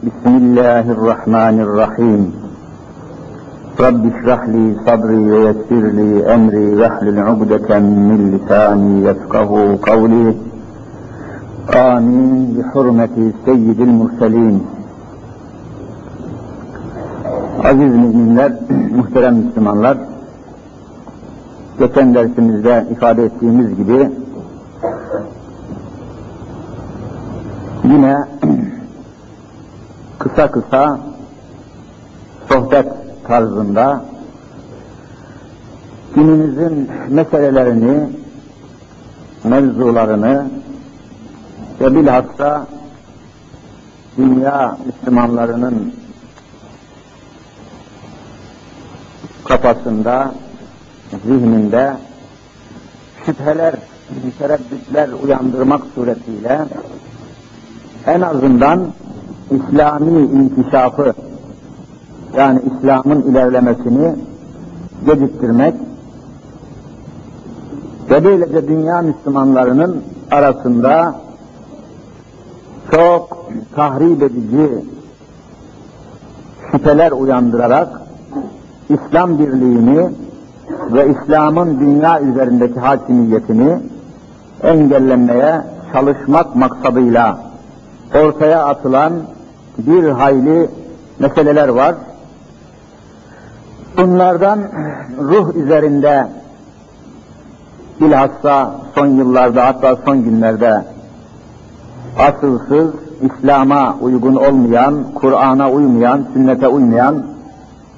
بسم الله الرحمن الرحيم. رب اشرح لي صدري ويسر لي أمري واحلل عقدة من لساني يفقه قولي. آمين بحرمة سيد المرسلين. Aziz müminler, muhterem Müslümanlar, geçen dersimizde ifade ettiğimiz gibi yine kısa kısa sohbet tarzında dinimizin meselelerini, mevzularını ve bilhassa dünya Müslümanlarının kafasında, zihninde şüpheler, tereddütler uyandırmak suretiyle en azından İslami inkişafı yani İslam'ın ilerlemesini geciktirmek ve böylece dünya Müslümanlarının arasında çok tahrip edici şüpheler uyandırarak İslam birliğini ve İslam'ın dünya üzerindeki hakimiyetini engellemeye çalışmak maksadıyla ortaya atılan bir hayli meseleler var. Bunlardan ruh üzerinde bilhassa son yıllarda hatta son günlerde asılsız, İslam'a uygun olmayan, Kur'an'a uymayan, sünnete uymayan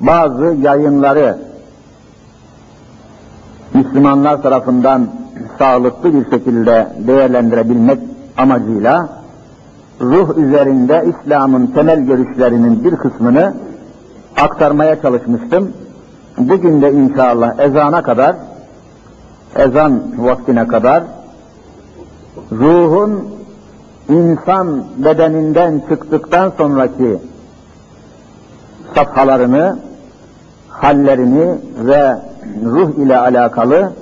bazı yayınları Müslümanlar tarafından sağlıklı bir şekilde değerlendirebilmek amacıyla ruh üzerinde İslam'ın temel görüşlerinin bir kısmını aktarmaya çalışmıştım. Bugün de inşallah ezana kadar, ezan vaktine kadar ruhun insan bedeninden çıktıktan sonraki safhalarını, hallerini ve ruh ile alakalı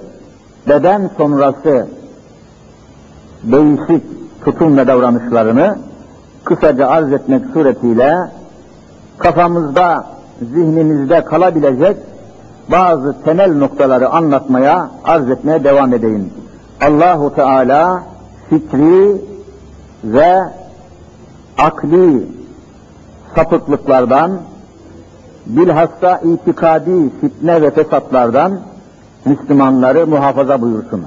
beden sonrası değişik tutum ve davranışlarını kısaca arz etmek suretiyle kafamızda, zihnimizde kalabilecek bazı temel noktaları anlatmaya, arz etmeye devam edeyim. Allahu Teala fikri ve akli sapıklıklardan, bilhassa itikadi fitne ve fesatlardan Müslümanları muhafaza buyursun.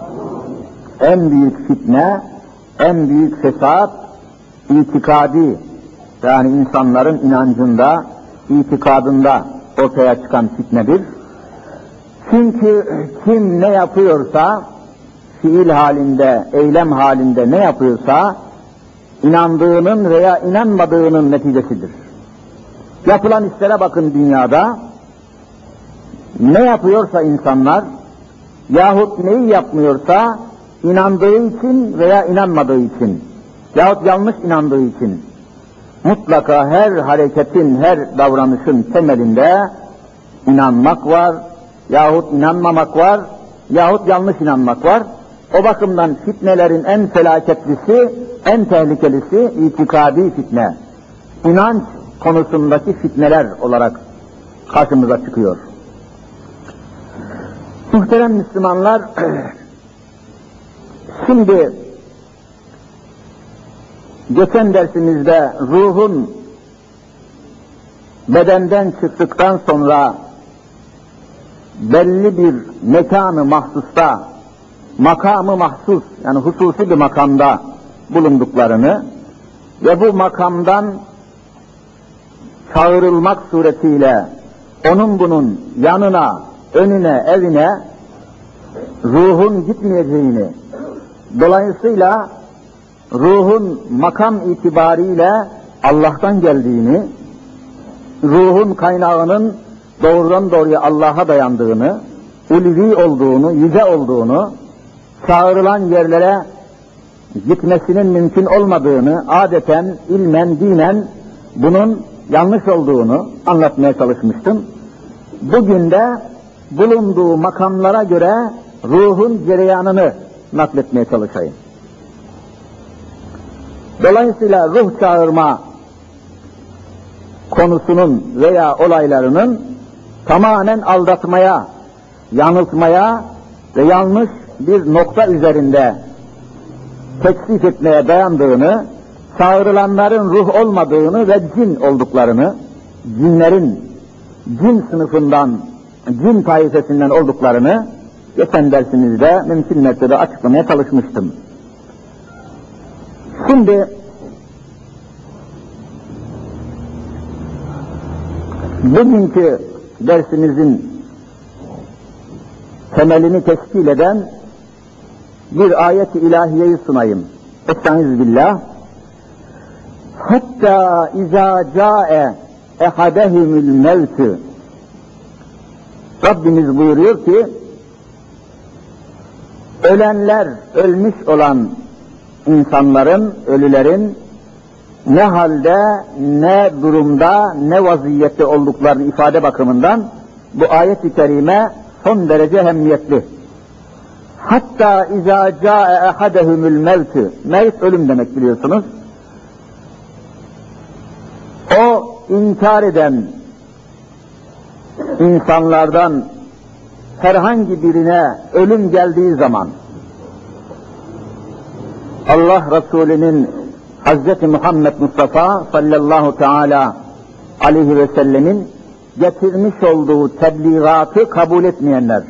En büyük fitne, en büyük fesat, itikadi, yani insanların inancında, itikadında ortaya çıkan fitnedir. Çünkü kim ne yapıyorsa, fiil halinde, eylem halinde ne yapıyorsa, inandığının veya inanmadığının neticesidir. Yapılan işlere bakın dünyada, ne yapıyorsa insanlar, yahut neyi yapmıyorsa, inandığı için veya inanmadığı için, yahut yanlış inandığı için, mutlaka her hareketin, her davranışın temelinde inanmak var, yahut inanmamak var, yahut yanlış inanmak var. O bakımdan fitnelerin en felaketlisi, en tehlikelisi itikadi fitne. İnanç konusundaki fitneler olarak karşımıza çıkıyor. Muhterem Müslümanlar, şimdi geçen dersimizde ruhun bedenden çıktıktan sonra belli bir mekanı mahsusta, makamı mahsus, yani hususi bir makamda bulunduklarını ve bu makamdan çağrılmak suretiyle onun bunun yanına, önüne, evine ruhun gitmeyeceğini, dolayısıyla ruhun makam itibariyle Allah'tan geldiğini ruhun kaynağının doğrudan doğruya Allah'a dayandığını, ulvi olduğunu, yüce olduğunu, çağrılan yerlere gitmesinin mümkün olmadığını, adeten, ilmen, dinen bunun yanlış olduğunu anlatmaya çalışmıştım. Bugün de bulunduğu makamlara göre ruhun cereyanını nakletmeye çalışayım. Dolayısıyla ruh çağırma konusunun veya olaylarının tamamen aldatmaya, yanıltmaya ve yanlış bir nokta üzerinde teksif etmeye dayandığını, çağrılanların ruh olmadığını ve cin olduklarını, cinlerin cin sınıfından, cin taifesinden olduklarını geçen dersimizde mümkün mertebe açıklamaya çalışmıştım. Şimdi bugünkü dersimizin temelini teşkil eden bir ayet-i ilahiyeyi sunayım. Estaiz billah. Hatta izâ câe ehadehimül mevtü Rabbimiz buyuruyor ki ölenler, ölmüş olan insanların, ölülerin ne halde, ne durumda, ne vaziyette olduklarını ifade bakımından bu ayet-i kerime son derece ehemmiyetli. Hatta izâ câe ehadehumul mevtü. Mevt ölüm demek biliyorsunuz. O inkar eden insanlardan herhangi birine ölüm geldiği zaman Allah Resulü'nün Hz. Muhammed Mustafa sallallahu teala aleyhi ve sellemin getirmiş olduğu tebliğatı kabul etmeyenler,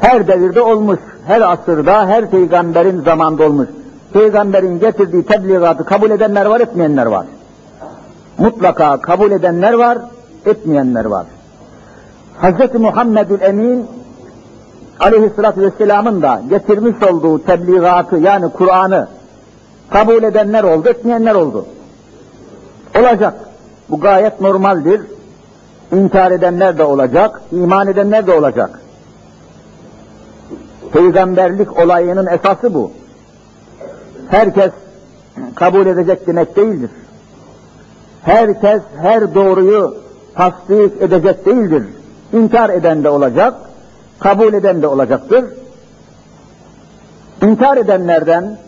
her devirde olmuş, her asırda, her peygamberin zamanda olmuş. Peygamberin getirdiği tebliğatı kabul edenler var, etmeyenler var. Mutlaka kabul edenler var, etmeyenler var. Hz. Muhammedül Emin aleyhissalatü vesselamın da getirmiş olduğu tebliğatı yani Kur'an'ı kabul edenler oldu, etmeyenler oldu. Olacak. Bu gayet normaldir. İnkar edenler de olacak, iman edenler de olacak. Peygamberlik olayının esası bu. Herkes kabul edecek demek değildir. Herkes her doğruyu tasdik edecek değildir. İnkar eden de olacak, kabul eden de olacaktır. İnkar edenlerden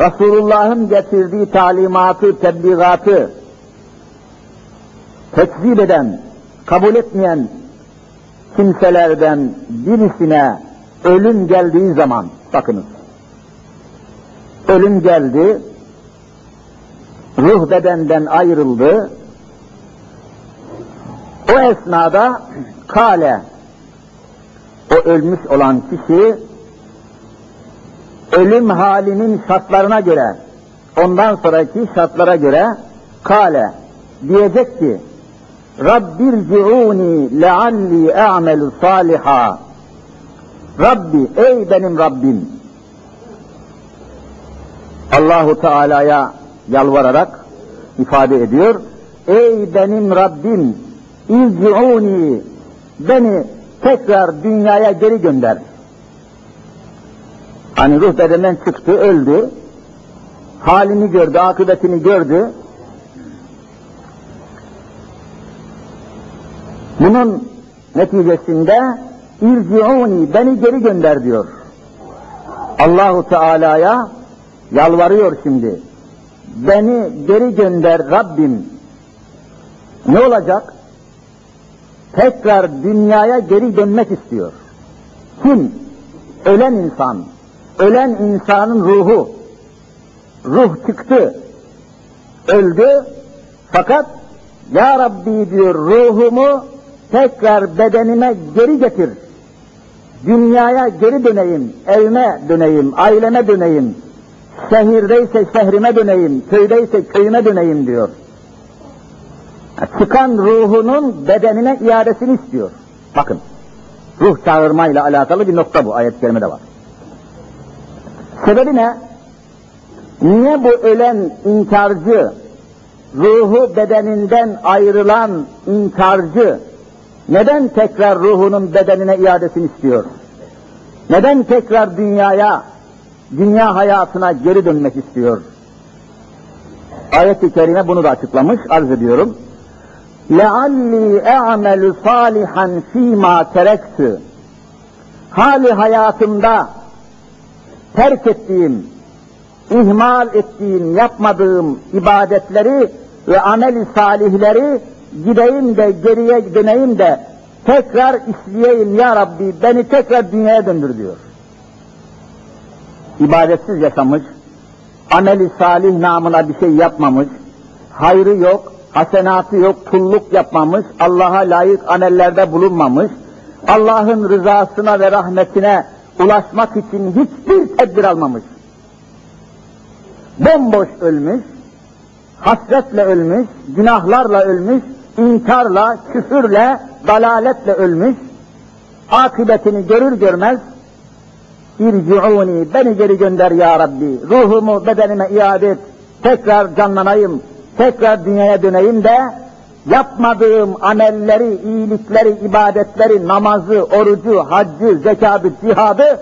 Resulullah'ın getirdiği talimatı, tebliğatı tekzip eden, kabul etmeyen kimselerden birisine ölüm geldiği zaman, bakınız, ölüm geldi, ruh bedenden ayrıldı, o esnada kale, o ölmüş olan kişi, ölüm halinin şartlarına göre, ondan sonraki şartlara göre kale diyecek ki, Rabbirci'uni lealli a'melu saliha. Rabbi, ey benim Rabbim. Allahu Teala'ya yalvararak ifade ediyor. Ey benim Rabbim, izci'uni, beni tekrar dünyaya geri gönder. Hani ruh bedenden çıktı, öldü. Halini gördü, akıbetini gördü. Bunun neticesinde irciuni beni geri gönder diyor. Allahu Teala'ya yalvarıyor şimdi. Beni geri gönder Rabbim. Ne olacak? Tekrar dünyaya geri dönmek istiyor. Kim? Ölen insan. Ölen insanın ruhu. Ruh çıktı. Öldü. Fakat Ya Rabbi diyor ruhumu tekrar bedenime geri getir. Dünyaya geri döneyim, evime döneyim, aileme döneyim. Şehirdeyse şehrime döneyim, köydeyse köyüme döneyim diyor. Çıkan ruhunun bedenine iadesini istiyor. Bakın, ruh çağırmayla alakalı bir nokta bu ayet-i kerimede var. Sebebi ne? Niye bu ölen inkarcı ruhu bedeninden ayrılan inkarcı neden tekrar ruhunun bedenine iadesini istiyor? Neden tekrar dünyaya, dünya hayatına geri dönmek istiyor? Ayet-i Kerime bunu da açıklamış, arz ediyorum. لَعَلِّي اَعْمَلُ صَالِحًا ف۪ي مَا تَرَكْتُ Hali hayatımda terk ettiğim, ihmal ettiğim, yapmadığım ibadetleri ve amel-i salihleri gideyim de geriye döneyim de tekrar işleyeyim ya Rabbi beni tekrar dünyaya döndür diyor. İbadetsiz yaşamış, ameli salih namına bir şey yapmamış, hayrı yok, hasenatı yok, kulluk yapmamış, Allah'a layık amellerde bulunmamış, Allah'ın rızasına ve rahmetine ulaşmak için hiçbir tedbir almamış. Bomboş ölmüş, hasretle ölmüş, günahlarla ölmüş, inkarla, küfürle, dalaletle ölmüş, akıbetini görür görmez, İrci'uni, beni geri gönder ya Rabbi, ruhumu bedenime iade et, tekrar canlanayım, tekrar dünyaya döneyim de, yapmadığım amelleri, iyilikleri, ibadetleri, namazı, orucu, haccı, zekatı, cihadı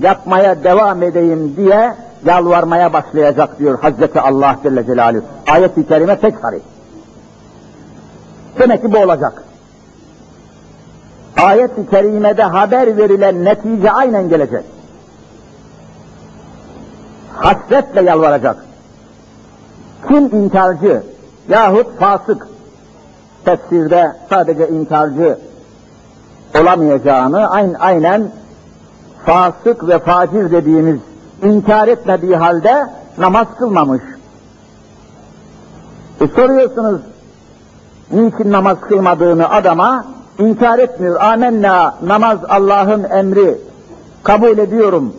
yapmaya devam edeyim diye yalvarmaya başlayacak diyor Hazreti Allah Celle Celaluhu. Ayet-i Kerime tek sarı. Demek ki bu olacak. Ayet-i Kerime'de haber verilen netice aynen gelecek. Hasretle yalvaracak. Kim inkarcı yahut fasık, tefsirde sadece inkarcı olamayacağını aynen fasık ve facir dediğimiz inkar etmediği halde namaz kılmamış. E soruyorsunuz niçin namaz kılmadığını adama inkar etmiyor. Amenna namaz Allah'ın emri kabul ediyorum,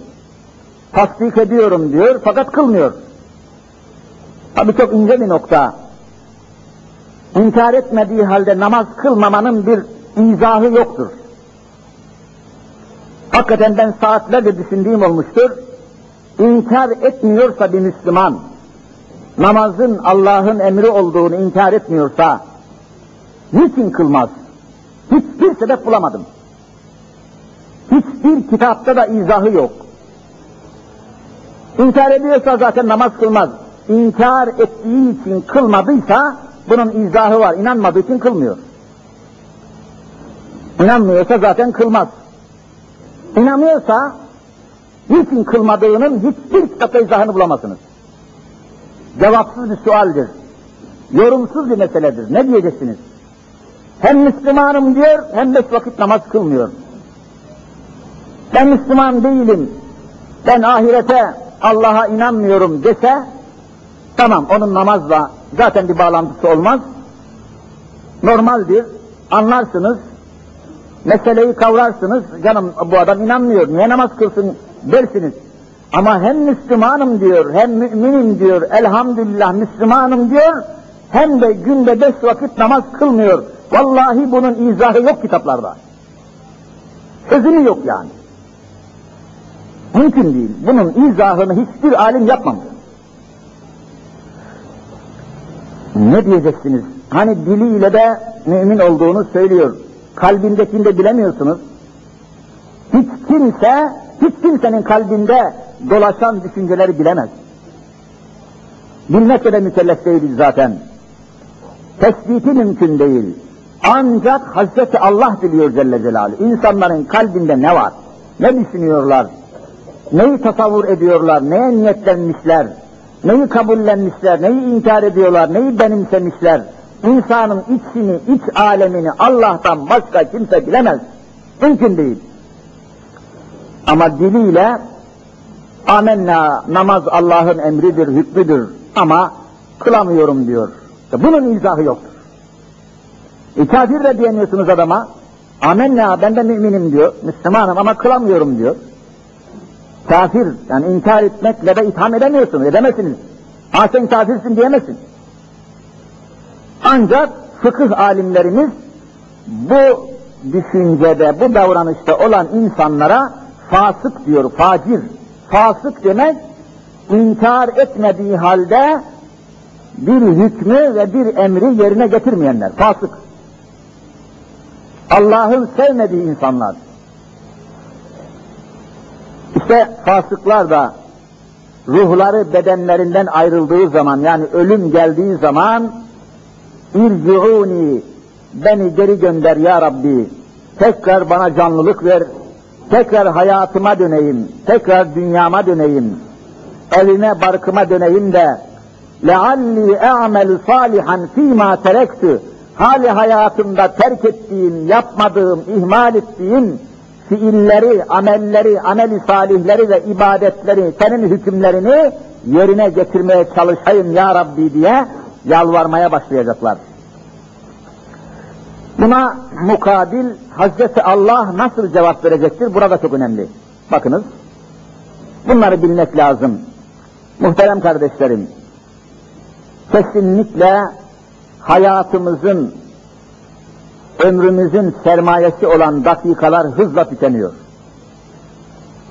tasdik ediyorum diyor fakat kılmıyor. Tabi çok ince bir nokta. İnkar etmediği halde namaz kılmamanın bir izahı yoktur. Hakikaten ben saatlerce düşündüğüm olmuştur. İnkar etmiyorsa bir Müslüman, namazın Allah'ın emri olduğunu inkar etmiyorsa, niçin kılmaz? Hiçbir sebep bulamadım. Hiçbir kitapta da izahı yok. İnkar ediyorsa zaten namaz kılmaz. İnkar ettiği için kılmadıysa bunun izahı var. İnanmadığı için kılmıyor. İnanmıyorsa zaten kılmaz. İnanıyorsa niçin kılmadığının hiçbir kitapta izahını bulamazsınız. Cevapsız bir sualdir. Yorumsuz bir meseledir. Ne diyeceksiniz? Hem Müslümanım diyor, hem beş vakit namaz kılmıyor. Ben Müslüman değilim, ben ahirete, Allah'a inanmıyorum dese, tamam onun namazla zaten bir bağlantısı olmaz. Normaldir, anlarsınız, meseleyi kavrarsınız, canım bu adam inanmıyor, niye namaz kılsın dersiniz. Ama hem Müslümanım diyor, hem müminim diyor, elhamdülillah Müslümanım diyor, hem de günde beş vakit namaz kılmıyor. Vallahi bunun izahı yok kitaplarda. Sözünü yok yani. Mümkün değil. Bunun izahını hiçbir alim yapmamış. Ne diyeceksiniz? Hani diliyle de mümin olduğunu söylüyor. Kalbindekini de bilemiyorsunuz. Hiç kimse, hiç kimsenin kalbinde dolaşan düşünceleri bilemez. Bilmekle de mükellef değiliz zaten. Tespiti mümkün değil. Ancak Hazreti Allah biliyor Celle Celaluhu. İnsanların kalbinde ne var? Ne düşünüyorlar? Neyi tasavvur ediyorlar? Neye niyetlenmişler? Neyi kabullenmişler? Neyi inkar ediyorlar? Neyi benimsemişler? İnsanın içini, iç alemini Allah'tan başka kimse bilemez. Mümkün değil. Ama diliyle amenna namaz Allah'ın emridir, hükmüdür ama kılamıyorum diyor. Bunun izahı yoktur. E kafir de diyemiyorsunuz adama. Amenna ben de müminim diyor. Müslümanım ama kılamıyorum diyor. Kafir yani inkar etmekle de itham edemiyorsunuz, edemezsiniz. Ha sen kafirsin diyemezsin. Ancak fıkıh alimlerimiz bu düşüncede, bu davranışta olan insanlara fasık diyor, facir. Fasık demek inkar etmediği halde bir hükmü ve bir emri yerine getirmeyenler, fasık. Allah'ın sevmediği insanlar. İşte fasıklar da ruhları bedenlerinden ayrıldığı zaman yani ölüm geldiği zaman irciuni beni geri gönder ya Rabbi tekrar bana canlılık ver tekrar hayatıma döneyim tekrar dünyama döneyim evime barkıma döneyim de lealli e'mel salihan fîmâ terektü hali hayatımda terk ettiğim, yapmadığım, ihmal ettiğim fiilleri, amelleri, ameli salihleri ve ibadetleri, senin hükümlerini yerine getirmeye çalışayım ya Rabbi diye yalvarmaya başlayacaklar. Buna mukabil Hazreti Allah nasıl cevap verecektir? Burada çok önemli. Bakınız, bunları bilmek lazım. Muhterem kardeşlerim, kesinlikle hayatımızın, ömrümüzün sermayesi olan dakikalar hızla tükeniyor.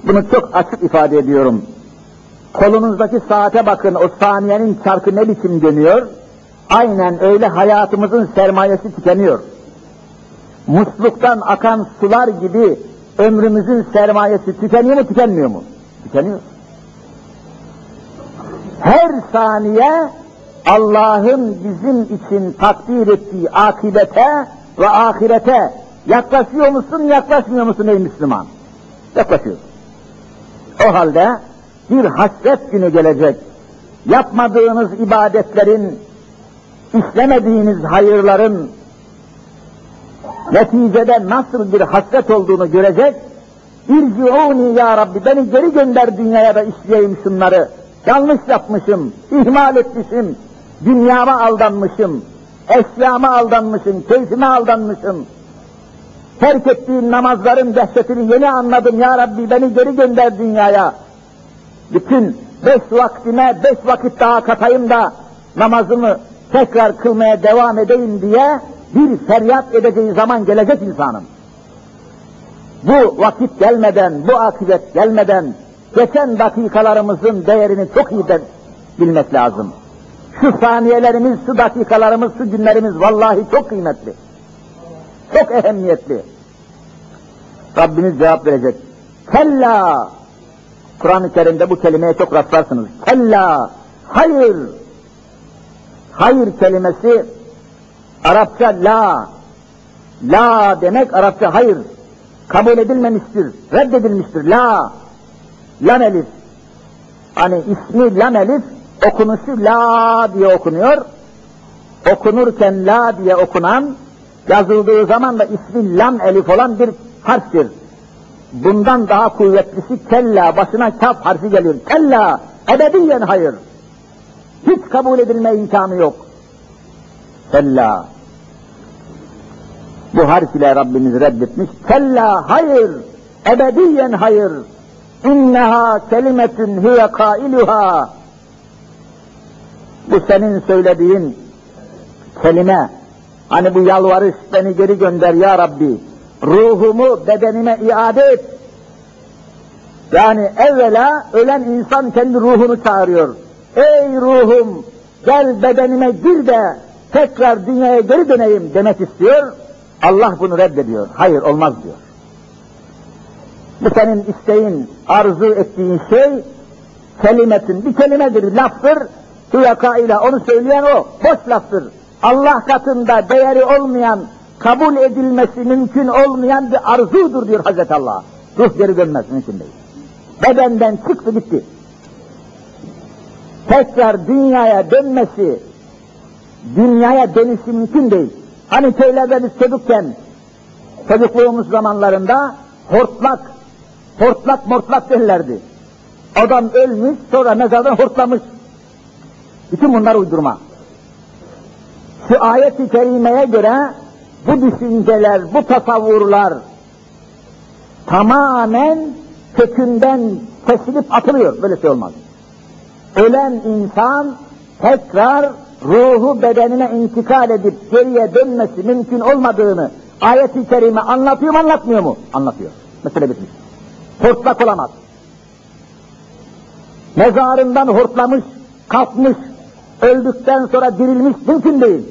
Bunu çok açık ifade ediyorum. Kolunuzdaki saate bakın, o saniyenin çarkı ne biçim dönüyor? Aynen öyle hayatımızın sermayesi tükeniyor. Musluktan akan sular gibi ömrümüzün sermayesi tükeniyor mu, tükenmiyor mu? Tükeniyor. Her saniye Allah'ın bizim için takdir ettiği akibete ve ahirete yaklaşıyor musun, yaklaşmıyor musun ey Müslüman? Yaklaşıyor. O halde bir hasret günü gelecek. Yapmadığınız ibadetlerin, işlemediğiniz hayırların neticede nasıl bir hasret olduğunu görecek. İrciuni ya Rabbi beni geri gönder dünyaya da işleyeyim şunları. Yanlış yapmışım, ihmal etmişim, dünyama aldanmışım, eşyama aldanmışım, keyfime aldanmışım. Terk ettiğim namazların dehşetini yeni anladım ya Rabbi beni geri gönder dünyaya. Bütün beş vaktime beş vakit daha katayım da namazımı tekrar kılmaya devam edeyim diye bir feryat edeceği zaman gelecek insanın. Bu vakit gelmeden, bu akıbet gelmeden geçen dakikalarımızın değerini çok iyi bilmek lazım. Şu saniyelerimiz, şu dakikalarımız, şu günlerimiz vallahi çok kıymetli. Çok ehemmiyetli. Rabbimiz cevap verecek. Kella! Kur'an-ı Kerim'de bu kelimeye çok rastlarsınız. Kella! Hayır! Hayır kelimesi Arapça la. La demek Arapça hayır. Kabul edilmemiştir, reddedilmiştir. La. Lam elif. Hani ismi lam elif okunuşu la diye okunuyor. Okunurken la diye okunan, yazıldığı zaman da ismi lam elif olan bir harftir. Bundan daha kuvvetlisi kella, başına kaf harfi geliyor. Kella, ebediyen hayır. Hiç kabul edilme imkanı yok. Kella. Bu harf ile Rabbimiz reddetmiş. Kella, hayır. Ebediyen hayır. İnneha kelimetun huve kailuha. Bu senin söylediğin kelime. Hani bu yalvarış beni geri gönder ya Rabbi. Ruhumu bedenime iade et. Yani evvela ölen insan kendi ruhunu çağırıyor. Ey ruhum gel bedenime gir de tekrar dünyaya geri döneyim demek istiyor. Allah bunu reddediyor. Hayır olmaz diyor. Bu senin isteğin, arzu ettiğin şey kelimetin, bir kelimedir, laftır. İle onu söyleyen o, boş laftır. Allah katında değeri olmayan, kabul edilmesi mümkün olmayan bir arzudur diyor Hazreti Allah. Ruh geri dönmez, mümkün değil. Bedenden çıktı gitti. Tekrar dünyaya dönmesi, dünyaya dönüşü mümkün değil. Hani köylerde biz çocukken, çocukluğumuz zamanlarında hortlak, hortlak mortlak derlerdi. Adam ölmüş, sonra mezardan hortlamış. Bütün bunlar uydurma. Şu ayet-i kerimeye göre bu düşünceler, bu tasavvurlar tamamen kökünden kesilip atılıyor. Böyle şey olmaz. Ölen insan tekrar ruhu bedenine intikal edip geriye dönmesi mümkün olmadığını ayet-i kerime anlatıyor mu anlatmıyor mu? Anlatıyor. Mesele bitmiş. Hortlak olamaz. Mezarından hortlamış, kalkmış, öldükten sonra dirilmiş mümkün değil.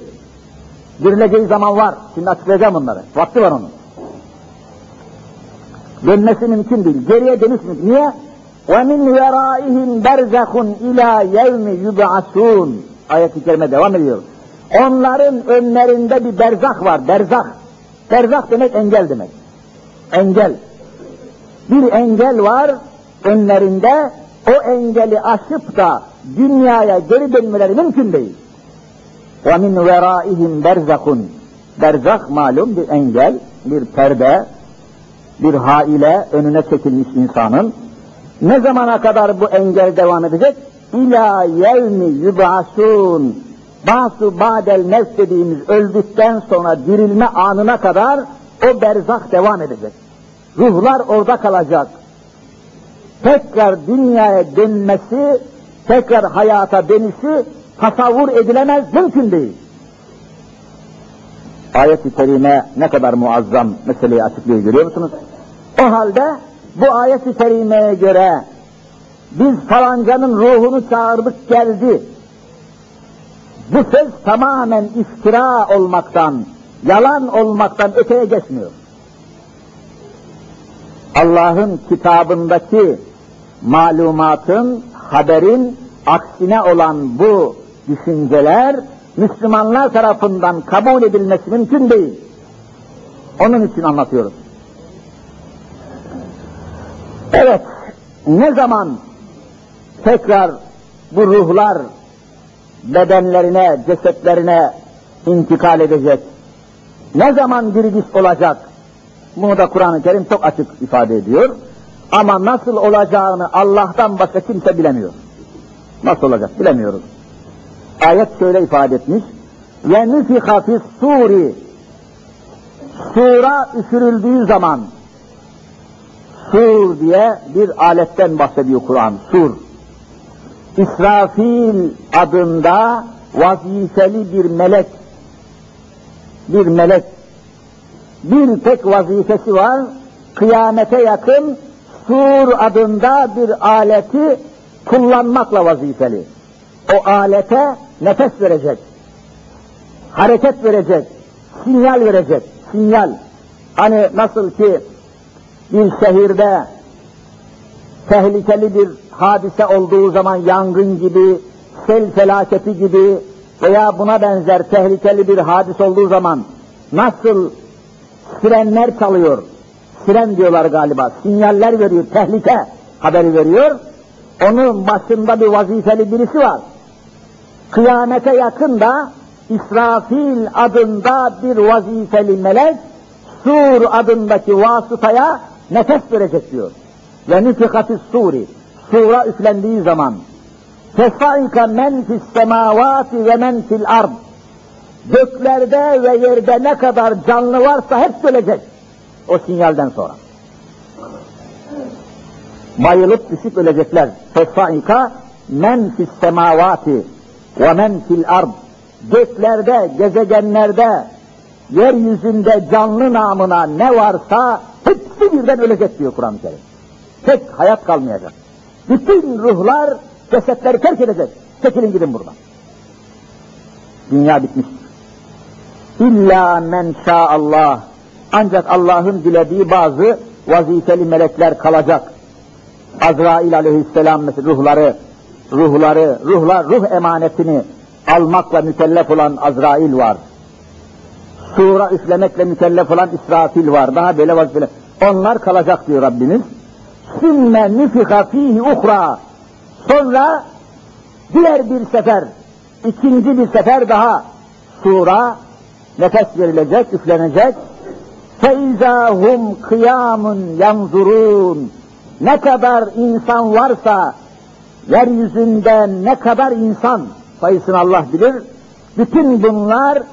Dirileceği zaman var. Şimdi açıklayacağım bunları. Vakti var onun. Dönmesi mümkün değil. Geriye dönüş mümkün. Niye? وَمِنْ وَرَائِهِمْ بَرْزَخٌ اِلَى يَوْمِ يُبْعَسُونَ Ayet-i kerime devam ediyor. Onların önlerinde bir berzak var, berzak. Berzak demek engel demek. Engel. Bir engel var önlerinde, o engeli aşıp da dünyaya geri dönmeleri mümkün değil. Ve min veraihim berzakun. Berzak malum bir engel, bir perde, bir haile önüne çekilmiş insanın. Ne zamana kadar bu engel devam edecek? İlâ yevmi yub'asûn. Basu badel mevt dediğimiz öldükten sonra dirilme anına kadar o berzak devam edecek. Ruhlar orada kalacak. Tekrar dünyaya dönmesi tekrar hayata dönüşü tasavvur edilemez, mümkün değil. Ayet-i Kerime ne kadar muazzam meseleyi açıklıyor görüyor musunuz? O halde bu ayet-i kerimeye göre biz falancanın ruhunu çağırdık geldi. Bu söz tamamen iftira olmaktan, yalan olmaktan öteye geçmiyor. Allah'ın kitabındaki malumatın, haberin aksine olan bu düşünceler Müslümanlar tarafından kabul edilmesi mümkün değil. Onun için anlatıyoruz. Evet, ne zaman tekrar bu ruhlar bedenlerine, cesetlerine intikal edecek? Ne zaman diriliş olacak? Bunu da Kur'an-ı Kerim çok açık ifade ediyor. Ama nasıl olacağını Allah'tan başka kimse bilemiyor. Nasıl olacak bilemiyoruz. Ayet şöyle ifade etmiş. Ve nüfika fis suri Sura üfürüldüğü zaman sur diye bir aletten bahsediyor Kur'an. Sur. İsrafil adında vazifeli bir melek. Bir melek. Bir tek vazifesi var. Kıyamete yakın sur adında bir aleti kullanmakla vazifeli. O alete nefes verecek. Hareket verecek. Sinyal verecek. Sinyal. Hani nasıl ki bir şehirde tehlikeli bir hadise olduğu zaman yangın gibi, sel felaketi gibi veya buna benzer tehlikeli bir hadis olduğu zaman nasıl sirenler çalıyor, siren diyorlar galiba, sinyaller veriyor, tehlike haberi veriyor. Onun başında bir vazifeli birisi var. Kıyamete yakın da İsrafil adında bir vazifeli melek, Sur adındaki vasıtaya nefes verecek diyor. Ve nüfikatü suri, sura üflendiği zaman, fesaika men fis semavati ve men fil ard, göklerde ve yerde ne kadar canlı varsa hep ölecek o sinyalden sonra. Bayılıp düşüp ölecekler. Fesaika men fis semavati ve men fil ard, göklerde, gezegenlerde, yeryüzünde canlı namına ne varsa hepsi birden ölecek diyor Kur'an-ı Kerim. Tek hayat kalmayacak. Bütün ruhlar cesetleri terk edecek. Çekilin gidin buradan. Dünya bitmiş. İlla men Allah. Ancak Allah'ın dilediği bazı vazifeli melekler kalacak. Azrail aleyhisselam ruhları, ruhları, ruhlar, ruh emanetini almakla mükellef olan Azrail var. Sura üflemekle mükellef olan İsrafil var. Daha böyle vazifeler. Onlar kalacak diyor Rabbimiz. Sümme nüfika fihi uhra. Sonra diğer bir sefer, ikinci bir sefer daha sura nefes verilecek, üflenecek. Feizahum kıyamun yanzurun. Ne kadar insan varsa, yeryüzünde ne kadar insan sayısını Allah bilir. Bütün bunlar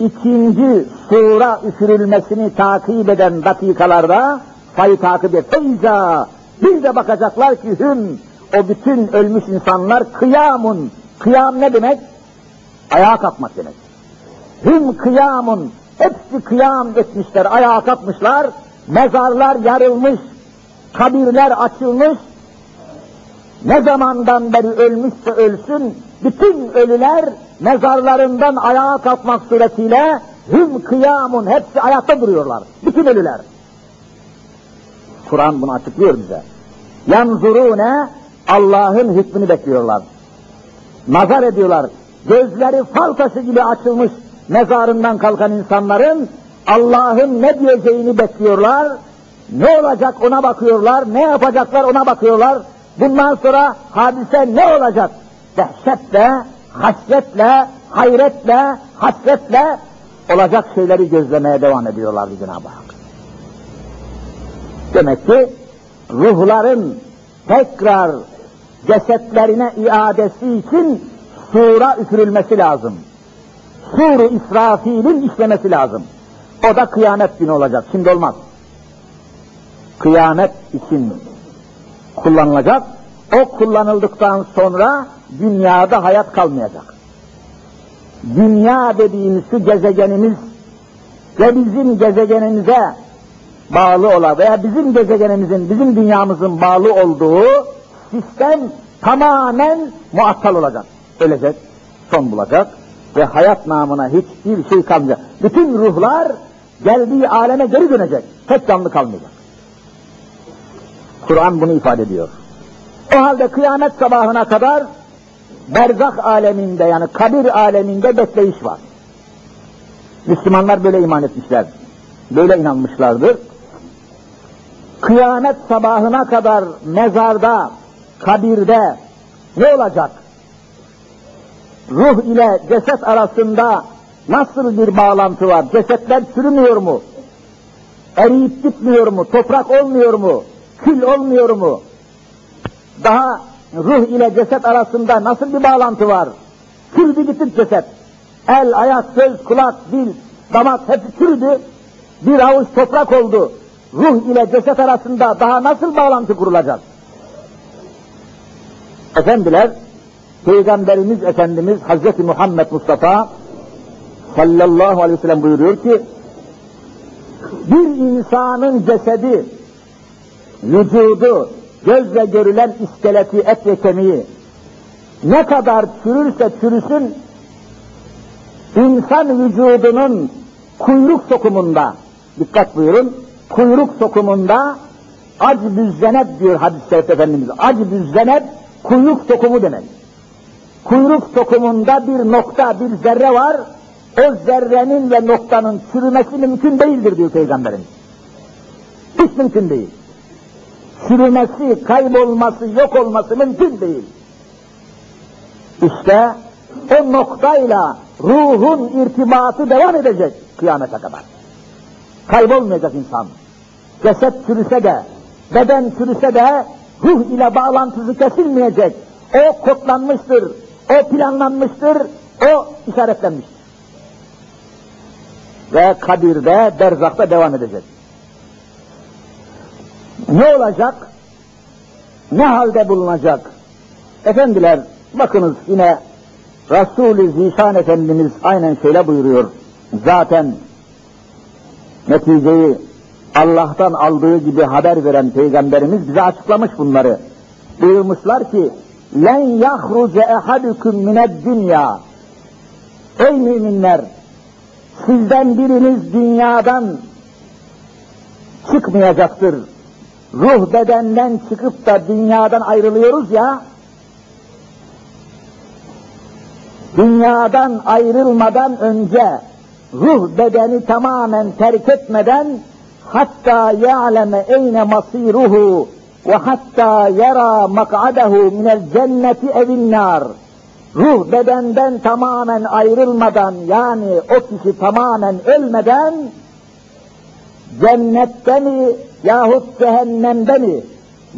ikinci sura üfürülmesini takip eden dakikalarda sayı takip et. Feyza bir de bakacaklar ki hüm o bütün ölmüş insanlar kıyamun. Kıyam ne demek? Ayağa kalkmak demek. Hüm kıyamun. Hepsi kıyam etmişler, ayağa kalkmışlar. Mezarlar yarılmış, kabirler açılmış. Ne zamandan beri ölmüşse ölsün, bütün ölüler mezarlarından ayağa kalkmak suretiyle hüm kıyamun hepsi ayakta duruyorlar. Bütün ölüler. Kur'an bunu açıklıyor bize. Yanzurune Allah'ın hükmünü bekliyorlar. Nazar ediyorlar. Gözleri fal taşı gibi açılmış mezarından kalkan insanların Allah'ın ne diyeceğini bekliyorlar. Ne olacak ona bakıyorlar, ne yapacaklar ona bakıyorlar. Bundan sonra hadise ne olacak? Dehşetle, hasretle, hayretle, hasretle olacak şeyleri gözlemeye devam ediyorlar Cenab-ı Hak. Demek ki ruhların tekrar cesetlerine iadesi için sura üfürülmesi lazım. Sur-u İsrafil'in işlemesi lazım. O da kıyamet günü olacak. Şimdi olmaz. Kıyamet için kullanılacak. O kullanıldıktan sonra dünyada hayat kalmayacak. Dünya dediğimiz şu gezegenimiz ve bizim gezegenimize bağlı olan veya bizim gezegenimizin, bizim dünyamızın bağlı olduğu sistem tamamen muattal olacak. Ölecek, son bulacak ve hayat namına hiçbir şey kalmayacak. Bütün ruhlar geldiği aleme geri dönecek. Tek canlı kalmayacak. Kur'an bunu ifade ediyor. O halde kıyamet sabahına kadar berzak aleminde yani kabir aleminde bekleyiş var. Müslümanlar böyle iman etmişler. Böyle inanmışlardır. Kıyamet sabahına kadar mezarda, kabirde ne olacak? Ruh ile ceset arasında nasıl bir bağlantı var? Cesetler çürümüyor mu? Eriyip gitmiyor mu? Toprak olmuyor mu? Kül olmuyor mu? Daha ruh ile ceset arasında nasıl bir bağlantı var? Çürüdü gitti ceset. El, ayak, göz, kulak, dil, damak hepsi çürüdü. Bir avuç toprak oldu. Ruh ile ceset arasında daha nasıl bağlantı kurulacak? Efendiler, Peygamberimiz Efendimiz Hazreti Muhammed Mustafa sallallahu aleyhi ve sellem buyuruyor ki bir insanın cesedi, vücudu, gözle görülen iskeleti, et ve kemiği ne kadar çürürse çürüsün insan vücudunun kuyruk sokumunda dikkat buyurun kuyruk sokumunda ac büzzeneb diyor hadis-i şerif Efendimiz. Ac büzzeneb kuyruk sokumu demek. Kuyruk sokumunda bir nokta, bir zerre var. O zerrenin ve noktanın çürümesi mümkün değildir diyor Peygamberimiz. Hiç mümkün değil. Çürümesi, kaybolması, yok olması mümkün değil. İşte o noktayla ruhun irtibatı devam edecek kıyamete kadar. Kaybolmayacak insan. Ceset çürüse de, beden çürüse de ruh ile bağlantısı kesilmeyecek. O kodlanmıştır, o planlanmıştır, o işaretlenmiştir. Ve kabirde, berzakta devam edecek. Ne olacak? Ne halde bulunacak? Efendiler, bakınız yine Resul-i Zişan Efendimiz aynen şöyle buyuruyor. Zaten neticeyi Allah'tan aldığı gibi haber veren Peygamberimiz bize açıklamış bunları. Buyurmuşlar ki, len yahruce ehadüküm mined dünya. Ey müminler! Sizden biriniz dünyadan çıkmayacaktır. Ruh bedenden çıkıp da dünyadan ayrılıyoruz ya, dünyadan ayrılmadan önce ruh bedeni tamamen terk etmeden hatta ya'leme eyne masiruhu ve hatta yara mak'adahu minel cenneti evin nar. Ruh bedenden tamamen ayrılmadan yani o kişi tamamen ölmeden cennette mi yahut cehennemde mi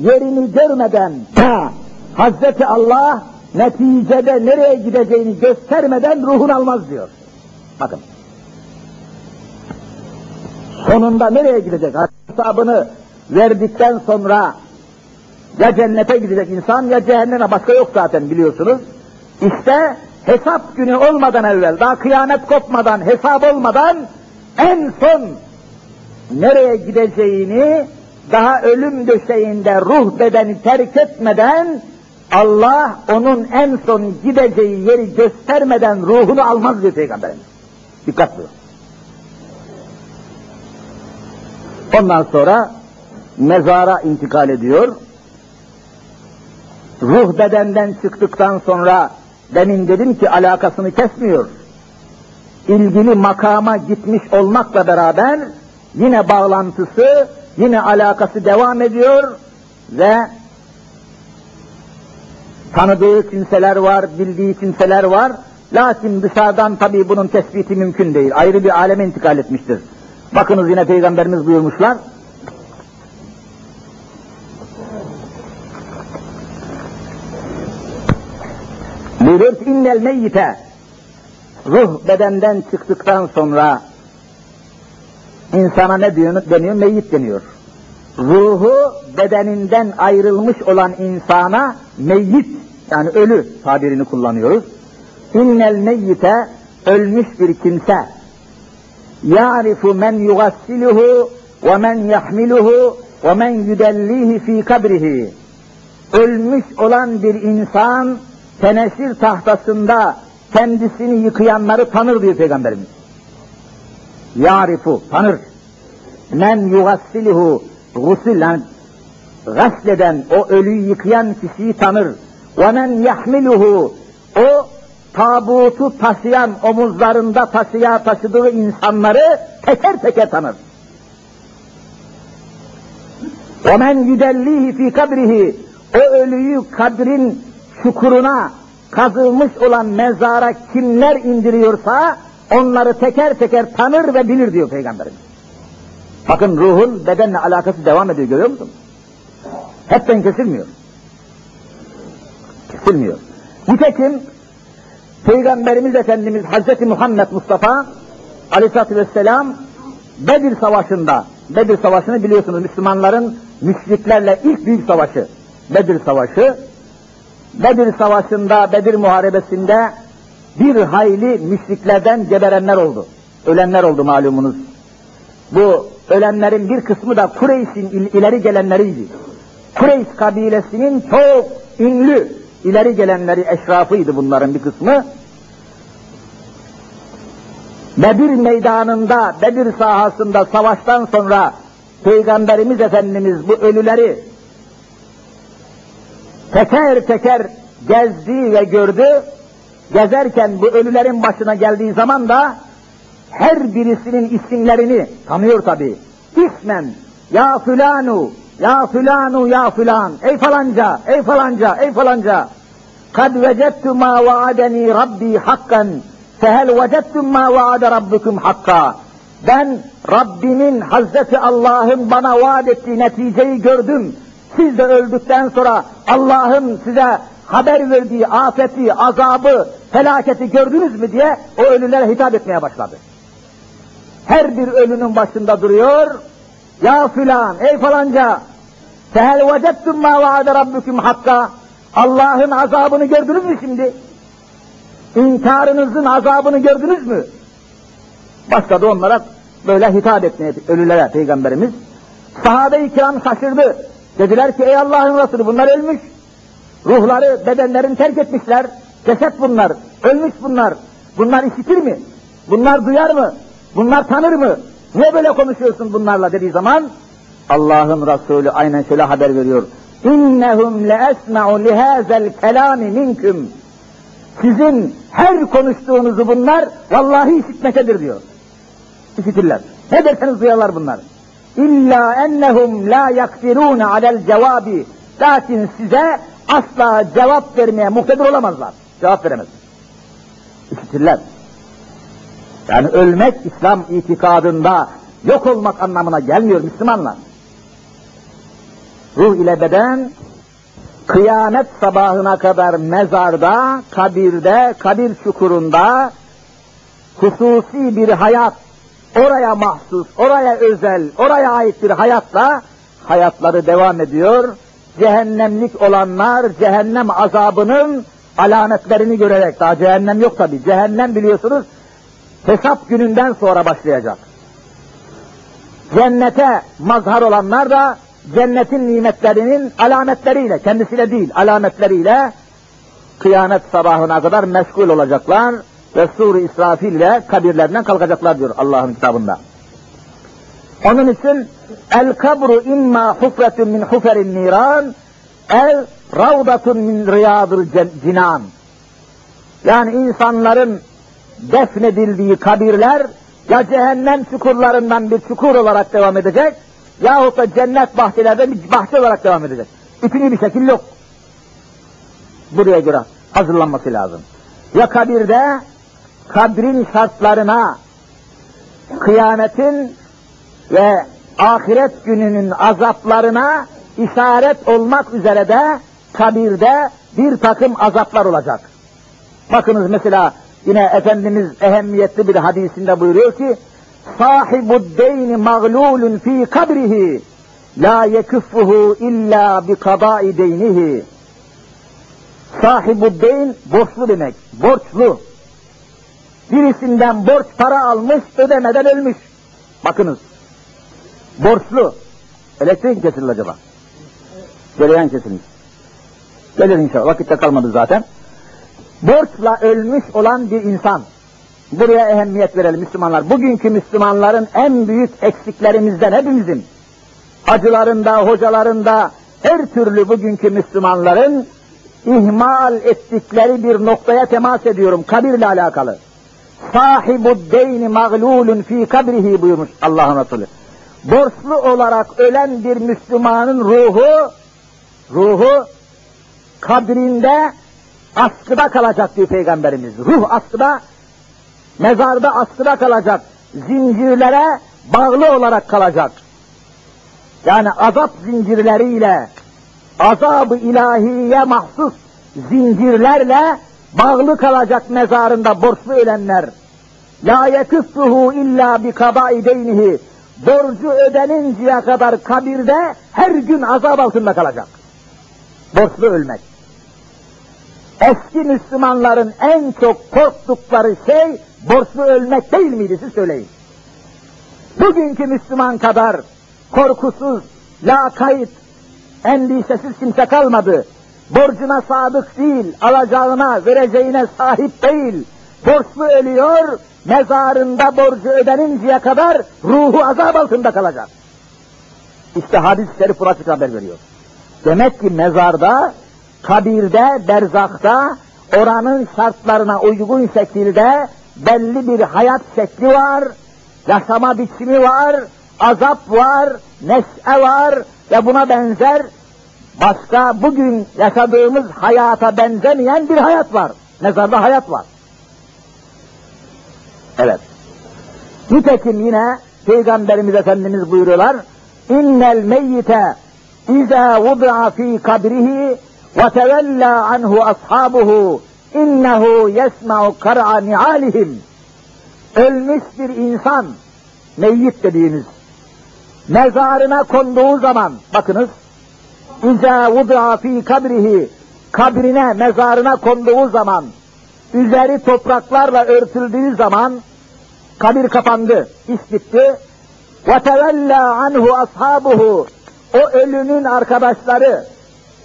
yerini görmeden Hazreti Allah neticede nereye gideceğini göstermeden ruhun almaz diyor. Bakın. Sonunda nereye gidecek? Hesabını verdikten sonra ya cennete gidecek insan ya cehenneme başka yok zaten biliyorsunuz. İşte hesap günü olmadan evvel, daha kıyamet kopmadan, hesap olmadan en son nereye gideceğini daha ölüm döşeğinde ruh bedeni terk etmeden Allah onun en son gideceği yeri göstermeden ruhunu almaz diyor Peygamberimiz. Dikkat buyurun. Ondan sonra mezara intikal ediyor. Ruh bedenden çıktıktan sonra demin dedim ki alakasını kesmiyor. İlgili makama gitmiş olmakla beraber yine bağlantısı, yine alakası devam ediyor ve tanıdığı kimseler var, bildiği kimseler var. Lakin dışarıdan tabii bunun tespiti mümkün değil. Ayrı bir aleme intikal etmiştir. Bakınız yine Peygamberimiz buyurmuşlar. Buyurur ki innel meyyite ruh bedenden çıktıktan sonra insana ne diyor, deniyor? Meyyit deniyor. Ruhu bedeninden ayrılmış olan insana meyyit yani ölü tabirini kullanıyoruz. İnnel meyyite ölmüş bir kimse ya'rifu men yugassiluhu ve men yahmiluhu ve men yudellihi fi kabrihi ölmüş olan bir insan teneşir tahtasında kendisini yıkayanları tanır diyor Peygamberimiz. Yarifu, tanır. Men yugassilihu, gusül, yani gasleden, o ölüyü yıkayan kişiyi tanır. Ve men yahmiluhu, o tabutu taşıyan, omuzlarında taşıya taşıdığı insanları teker teker tanır. Ve men yüdellihi fi kabrihi, o ölüyü kabrin çukuruna kazılmış olan mezara kimler indiriyorsa onları teker teker tanır ve bilir diyor Peygamberimiz. Bakın ruhun bedenle alakası devam ediyor görüyor musun? Hepten kesilmiyor. Kesilmiyor. Nitekim Peygamberimiz Efendimiz Hazreti Muhammed Mustafa Aleyhisselatü Vesselam Bedir Savaşı'nda, Bedir Savaşı'nı biliyorsunuz Müslümanların müşriklerle ilk büyük savaşı, Bedir Savaşı. Bedir Savaşı'nda, Bedir Muharebesi'nde bir hayli müşriklerden geberenler oldu. Ölenler oldu malumunuz. Bu ölenlerin bir kısmı da Kureyş'in ileri gelenleriydi. Kureyş kabilesinin çok ünlü ileri gelenleri eşrafıydı bunların bir kısmı. Bedir meydanında, Bedir sahasında savaştan sonra Peygamberimiz Efendimiz bu ölüleri teker teker gezdi ve gördü. Gezerken bu ölülerin başına geldiği zaman da her birisinin isimlerini tanıyor tabi. İsmen, ya fulanu, ya fulanu, ya fulan, ey falanca, ey falanca, ey falanca. Kad vecettu ma vaadeni rabbi hakkan, fehel vecettum ma vaade rabbukum hakka. Ben Rabbimin Hazreti Allah'ın bana vaat ettiği neticeyi gördüm. Siz de öldükten sonra Allah'ın size haber verdiği afeti, azabı, felaketi gördünüz mü diye o ölülere hitap etmeye başladı. Her bir ölünün başında duruyor. Ya filan, ey falanca, fehel vecettum ma vaade rabbukum hakka. Allah'ın azabını gördünüz mü şimdi? İnkarınızın azabını gördünüz mü? Başladı onlara böyle hitap etmeye ölülere Peygamberimiz. Sahabe-i kiram şaşırdı. Dediler ki ey Allah'ın Resulü bunlar ölmüş. Ruhları, bedenlerini terk etmişler. Ceset bunlar, ölmüş bunlar. Bunlar işitir mi? Bunlar duyar mı? Bunlar tanır mı? Niye böyle konuşuyorsun bunlarla dediği zaman Allah'ın Resulü aynen şöyle haber veriyor. İnnehum le esma'u lihazel kelami minkum. Sizin her konuştuğunuzu bunlar vallahi işitmektedir diyor. İşitirler. Ne derseniz duyarlar bunlar. İlla ennehum la yakdirûne alel cevabi. Lakin size asla cevap vermeye muhtedir olamazlar. Cevap veremez. İşitirler. Yani ölmek İslam itikadında yok olmak anlamına gelmiyor Müslümanlar. Ruh ile beden kıyamet sabahına kadar mezarda, kabirde, kabir çukurunda hususi bir hayat, oraya mahsus, oraya özel, oraya ait bir hayatla hayatları devam ediyor. Cehennemlik olanlar cehennem azabının alametlerini görerek, daha cehennem yok tabi, cehennem biliyorsunuz hesap gününden sonra başlayacak. Cennete mazhar olanlar da cennetin nimetlerinin alametleriyle, kendisiyle değil, alametleriyle kıyamet sabahına kadar meşgul olacaklar ve sur-u İsrafil ile kabirlerinden kalkacaklar diyor Allah'ın kitabında. Onun için el kabru imma hufretun min huferin niran el ravdatun min riyadil cinan. Yani insanların defnedildiği kabirler ya cehennem çukurlarından bir çukur olarak devam edecek yahut da cennet bahçelerinden bir bahçe olarak devam edecek. Bütünü bir şekil yok. Buraya göre hazırlanması lazım. Ya kabirde kabrin şartlarına kıyametin ve ahiret gününün azaplarına işaret olmak üzere de kabirde bir takım azaplar olacak. Bakınız mesela yine Efendimiz ehemmiyetli bir hadisinde buyuruyor ki sahibu deyni maglulun fi kabrihi la yekuffuhu illa bi kadai deynihi sahibu deyn borçlu demek borçlu birisinden borç para almış ödemeden ölmüş bakınız borçlu elektrik kesildi acaba Cereyan kesilmiş. Gelir inşallah. Vakitte kalmadı zaten. Borçla ölmüş olan bir insan. Buraya ehemmiyet verelim Müslümanlar. Bugünkü Müslümanların en büyük eksiklerimizden hepimizin acılarında, hocalarında her türlü bugünkü Müslümanların ihmal ettikleri bir noktaya temas ediyorum kabirle alakalı. Sahibu deyni maglulun fi kabrihi buyurmuş Allah'ın Resulü. Borçlu olarak ölen bir Müslümanın ruhu ruhu kabrinde askıda kalacak diyor Peygamberimiz. Ruh askıda, mezarda askıda kalacak. Zincirlere bağlı olarak kalacak. Yani azap zincirleriyle, azab-ı ilahiye mahsus zincirlerle bağlı kalacak mezarında borçlu ölenler. La yeküffühü illa bi kabai deynihi. Borcu ödeninceye kadar kabirde her gün azap altında kalacak borçlu ölmek. Eski Müslümanların en çok korktukları şey borçlu ölmek değil miydi siz söyleyin. Bugünkü Müslüman kadar korkusuz, lakayt, endişesiz kimse kalmadı. Borcuna sadık değil, alacağına, vereceğine sahip değil. Borçlu ölüyor, mezarında borcu ödeninceye kadar ruhu azap altında kalacak. İşte hadis-i şerif buna haber veriyor. Demek ki mezarda, kabirde, berzakta oranın şartlarına uygun şekilde belli bir hayat şekli var, yaşama biçimi var, azap var, neşe var ve buna benzer başka bugün yaşadığımız hayata benzemeyen bir hayat var. Mezarda hayat var. Evet. Nitekim yine Peygamberimiz Efendimiz buyuruyorlar, innel meyyite İza vudi'a fi kabrihi ve tevella anhu ashabuhu innehu yesma'u kar'a ni'alihim. Ölmüş bir insan, meyyit dediğimiz, mezarına konduğu zaman, bakınız, İza vud'a fi kabrihi kabrine, mezarına konduğu zaman, üzeri topraklarla örtüldüğü zaman kabir kapandı, iş gitti. Ve anhu ashabuhu o ölünün arkadaşları,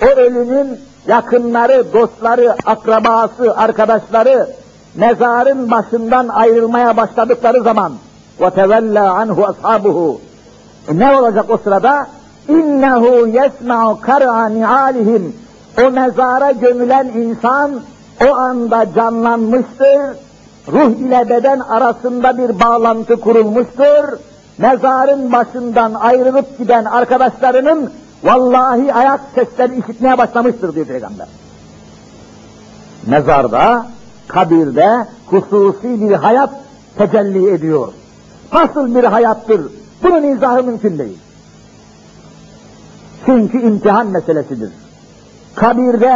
o ölünün yakınları, dostları, akrabası, arkadaşları mezarın başından ayrılmaya başladıkları zaman ve anhu ashabuhu e ne olacak o sırada? İnnehu yesma'u kar'a ni'alihim. O mezara gömülen insan o anda canlanmıştır. Ruh ile beden arasında bir bağlantı kurulmuştur mezarın başından ayrılıp giden arkadaşlarının vallahi ayak sesleri işitmeye başlamıştır diyor Peygamber. Mezarda, kabirde hususi bir hayat tecelli ediyor. Nasıl bir hayattır? Bunun izahı mümkün değil. Çünkü imtihan meselesidir. Kabirde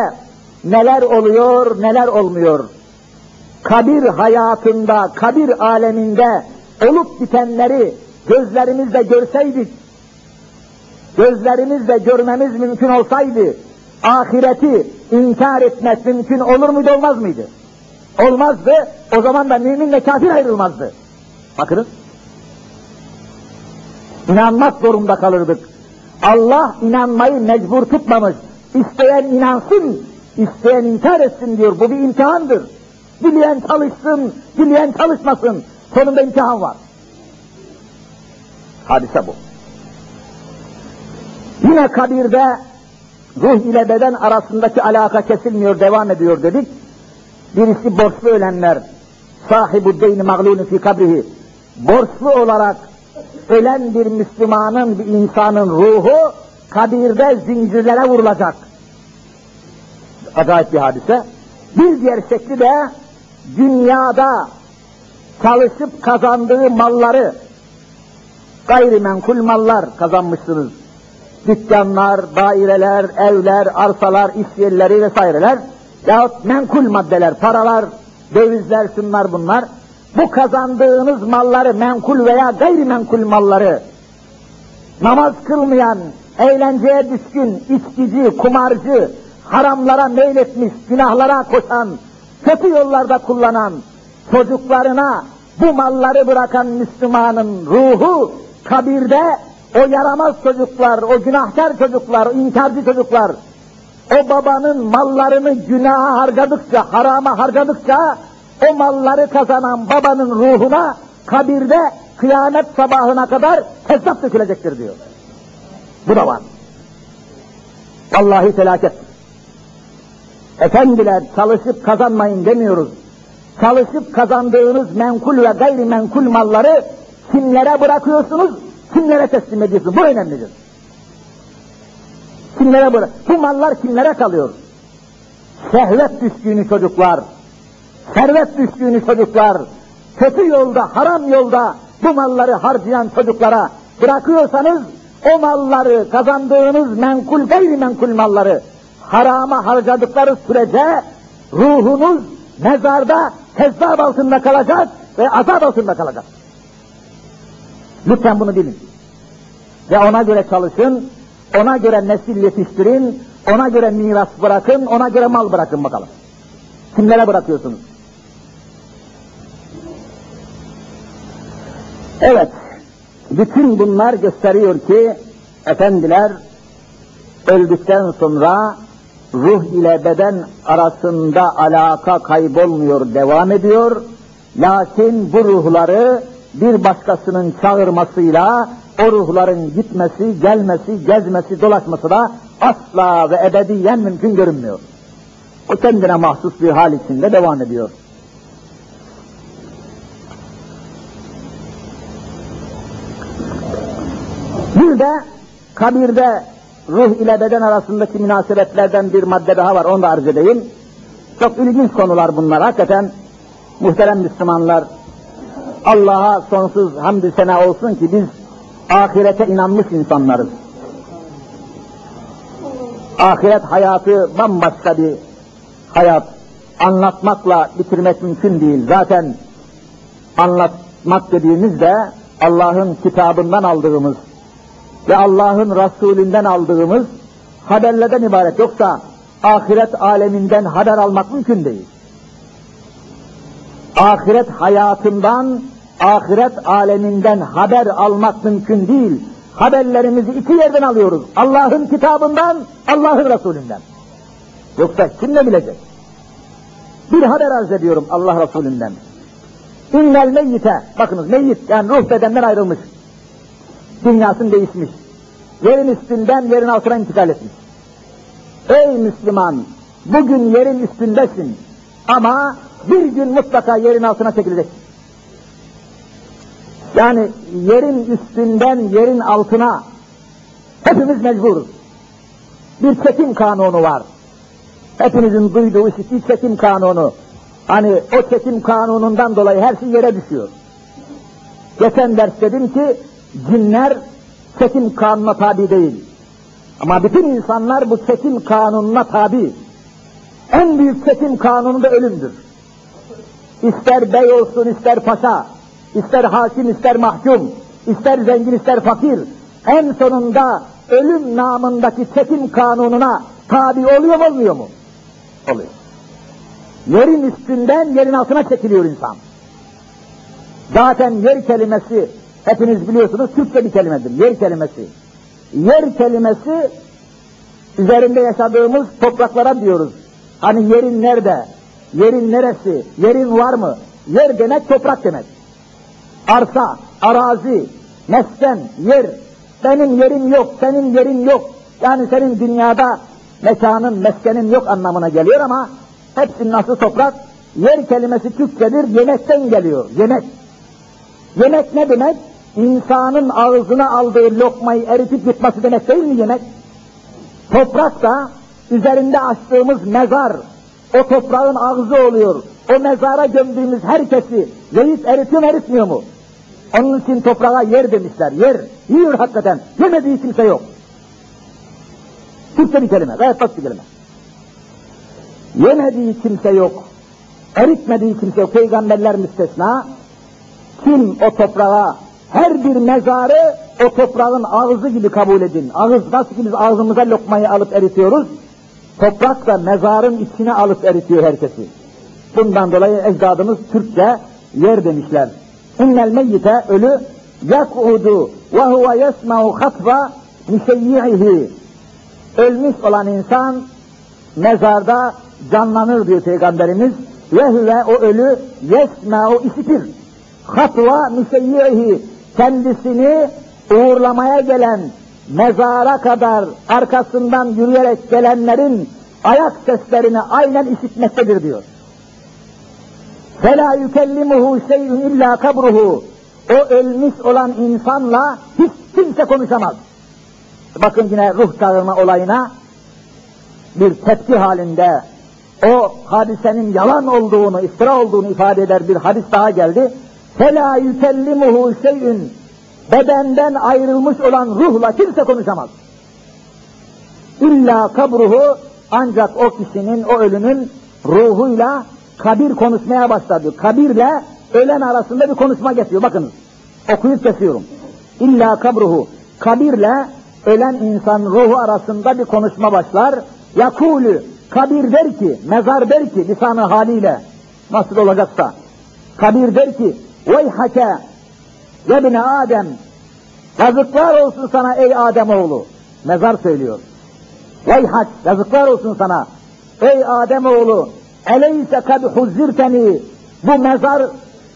neler oluyor, neler olmuyor. Kabir hayatında, kabir aleminde olup bitenleri gözlerimizle görseydik, gözlerimizle görmemiz mümkün olsaydı, ahireti inkar etmek mümkün olur muydu, olmaz mıydı? Olmazdı, o zaman da müminle kafir ayrılmazdı. Bakınız, inanmak zorunda kalırdık. Allah inanmayı mecbur tutmamış. İsteyen inansın, isteyen inkar etsin diyor. Bu bir imtihandır. Dileyen çalışsın, dileyen çalışmasın. Sonunda imtihan var. Hadise bu. Yine kabirde ruh ile beden arasındaki alaka kesilmiyor, devam ediyor dedik. Birisi borçlu ölenler, sahibu deyni mağlûnü fi kabrihi, borçlu olarak ölen bir Müslümanın, bir insanın ruhu kabirde zincirlere vurulacak. Acayip bir hadise. Bir diğer şekli de dünyada çalışıp kazandığı malları, gayrimenkul mallar kazanmışsınız. Dükkanlar, daireler, evler, arsalar, iş yerleri vesaireler yahut menkul maddeler, paralar, dövizler, şunlar bunlar. Bu kazandığınız malları, menkul veya gayrimenkul malları, namaz kılmayan, eğlenceye düşkün, içkici, kumarcı, haramlara meyletmiş, günahlara koşan, kötü yollarda kullanan, çocuklarına bu malları bırakan Müslümanın ruhu kabirde o yaramaz çocuklar, o günahkar çocuklar, o inkarcı çocuklar, o babanın mallarını günaha harcadıkça, harama harcadıkça, o malları kazanan babanın ruhuna kabirde kıyamet sabahına kadar hesap dökülecektir diyor. Bu da var. Vallahi felaket. Efendiler çalışıp kazanmayın demiyoruz. Çalışıp kazandığınız menkul ve gayrimenkul malları kimlere bırakıyorsunuz, kimlere teslim ediyorsunuz? Bu önemlidir. Kimlere bırak? Bu mallar kimlere kalıyor? Şehvet düşkünü çocuklar, servet düşkünü çocuklar, kötü yolda, haram yolda bu malları harcayan çocuklara bırakıyorsanız o malları, kazandığınız menkul gayrimenkul malları harama harcadıkları sürece ruhunuz mezarda hesap altında kalacak ve azap altında kalacak. Lütfen bunu bilin. Ve ona göre çalışın, ona göre nesil yetiştirin, ona göre miras bırakın, ona göre mal bırakın bakalım. Kimlere bırakıyorsunuz? Evet, bütün bunlar gösteriyor ki, efendiler, öldükten sonra ruh ile beden arasında alaka kaybolmuyor, devam ediyor. Lakin bu ruhları bir başkasının çağırmasıyla o ruhların gitmesi, gelmesi, gezmesi, dolaşması da asla ve ebediyen mümkün görünmüyor. O kendine mahsus bir hal içinde devam ediyor. Bir de kabirde ruh ile beden arasındaki münasebetlerden bir madde daha var, onu da arz edeyim. Çok ilginç konular bunlar. Hakikaten muhterem Müslümanlar, Allah'a sonsuz hamdü sena olsun ki biz ahirete inanmış insanlarız. Ahiret hayatı bambaşka bir hayat. Anlatmakla bitirmek mümkün değil. Zaten anlatmak dediğimiz de Allah'ın kitabından aldığımız ve Allah'ın Resulünden aldığımız haberlerden ibaret. Yoksa ahiret aleminden haber almak mümkün değil. Ahiret hayatından, ahiret aleminden haber almak mümkün değil. Haberlerimizi iki yerden alıyoruz. Allah'ın kitabından, Allah'ın Resulünden. Yoksa kim ne bilecek? Bir haber arz ediyorum Allah Resulünden. İnnel meyyite, bakınız meyyit yani ruh bedenden ayrılmış dünyasın değişmiş. Yerin üstünden yerin altına intikal etmiş. Ey Müslüman, bugün yerin üstündesin ama bir gün mutlaka yerin altına çekileceksin. Yani yerin üstünden yerin altına hepimiz mecburuz. Bir çekim kanunu var. Hepinizin duyduğu işittiği çekim kanunu. Hani o çekim kanunundan dolayı her şey yere düşüyor. Geçen ders dedim ki cinler çekim kanuna tabi değil. Ama bütün insanlar bu çekim kanununa tabi. En büyük çekim kanunu da ölümdür. İster bey olsun, ister paşa, ister hakim, ister mahkum, ister zengin, ister fakir, en sonunda ölüm namındaki çekim kanununa tabi oluyor mu olmuyor mu? Oluyor. Yerin üstünden yerin altına çekiliyor insan. Zaten yer kelimesi hepiniz biliyorsunuz Türkçe bir kelimedir. Yer kelimesi. yer kelimesi üzerinde yaşadığımız topraklara diyoruz. Hani yerin nerede? Yerin neresi? Yerin var mı? Yer demek toprak demek. Arsa, arazi, mesken, yer. Benim yerim yok, senin yerin yok. Yani senin dünyada mekanın, meskenin yok anlamına geliyor ama hepsinin aslı toprak. Yer kelimesi Türkçedir, yemekten geliyor. Yemek. Yemek ne demek? İnsanın ağzına aldığı lokmayı eritip yutması demek değil mi yemek? Toprak da üzerinde açtığımız mezar, o toprağın ağzı oluyor. O mezara gömdüğümüz herkesi yiyip eritiyor eritmiyor mu? Onun için toprağa yer demişler, yer. Yiyor hakikaten, yemediği kimse yok. Türkçe bir kelime, gayet basit bir kelime. Yemediği kimse yok, eritmediği kimse yok, peygamberler müstesna. Kim o toprağa, her bir mezarı o toprağın ağzı gibi kabul edin. Ağız nasıl ki biz ağzımıza lokmayı alıp eritiyoruz, toprak da mezarın içine alıp eritiyor herkesi. Bundan dolayı ecdadımız Türkçe yer demişler. İnnel meyyite ölü yak'udu ve huve yesma'u hatva miseyyi'ihi. Ölmüş olan insan mezarda canlanır diyor Peygamberimiz. Ve o ölü yesma'u işitir. Hatva miseyyi'ihi Kendisini uğurlamaya gelen mezara kadar arkasından yürüyerek gelenlerin ayak seslerini aynen işitmektedir diyor. فَلَا يُكَلِّمُهُ شَيْءٌ illa kabruhu. O ölmüş olan insanla hiç kimse konuşamaz. Bakın yine ruh çağırma olayına bir tepki halinde o hadisenin yalan olduğunu, iftira olduğunu ifade eder bir hadis daha geldi. فَلَا يُكَلِّمُهُ شَيْءٌ Bedenden ayrılmış olan ruhla kimse konuşamaz. İlla kabruhu ancak o kişinin, o ölünün ruhuyla kabir konuşmaya başladı. Kabirle ölen arasında bir konuşma geçiyor. Bakınız. Okuyup kesiyorum. İlla kabruhu. Kabirle ölen insan ruhu arasında bir konuşma başlar. Yakulü. Kabir der ki, mezar der ki lisanı haliyle nasıl olacaksa. Kabir der ki, veyhake yebne Adem yazıklar olsun sana ey Adem oğlu. Mezar söylüyor. Veyhak yazıklar olsun sana ey Adem oğlu Eleyse kad huzzirteni bu mezar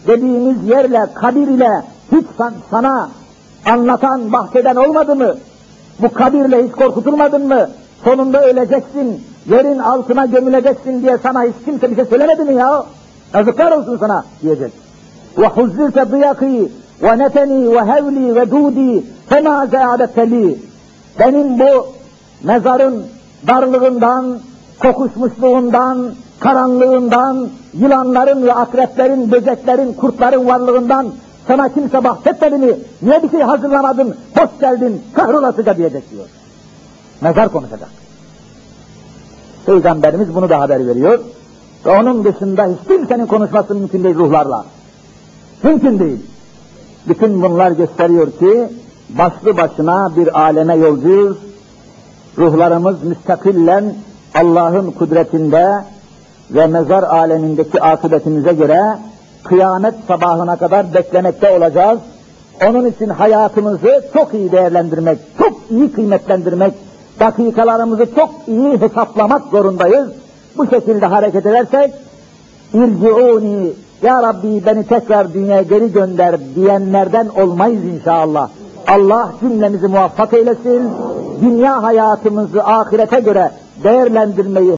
dediğimiz yerle, kabir ile hiç sana anlatan, bahseden olmadı mı? Bu kabirle hiç korkutulmadın mı? Sonunda öleceksin, yerin altına gömüleceksin diye sana hiç kimse bir şey söylemedi mi ya? Yazıklar olsun sana diyecek. Ve neteni ve hevli ve dudi fema zeadeteli. Benim bu mezarın darlığından, kokuşmuşluğundan, karanlığından, yılanların ve akreplerin, böceklerin, kurtların varlığından sana kimse bahsetmedi mi? Niye bir şey hazırlamadın, hoş geldin, kahrolasıca diyecek diyor. Mezar konuşacak. Peygamberimiz bunu da haber veriyor. Ve onun dışında hiç kimsenin konuşması mümkün değil ruhlarla. Mümkün değil. Bütün bunlar gösteriyor ki başlı başına bir aleme yolcuyuz. Ruhlarımız müstakillen Allah'ın kudretinde ve mezar alemindeki akıbetimize göre kıyamet sabahına kadar beklemekte olacağız. Onun için hayatımızı çok iyi değerlendirmek, çok iyi kıymetlendirmek, dakikalarımızı çok iyi hesaplamak zorundayız. Bu şekilde hareket edersek, irciuni, ya Rabbi beni tekrar dünyaya geri gönder diyenlerden olmayız inşallah. Allah cümlemizi muvaffak eylesin, dünya hayatımızı ahirete göre değerlendirmeyi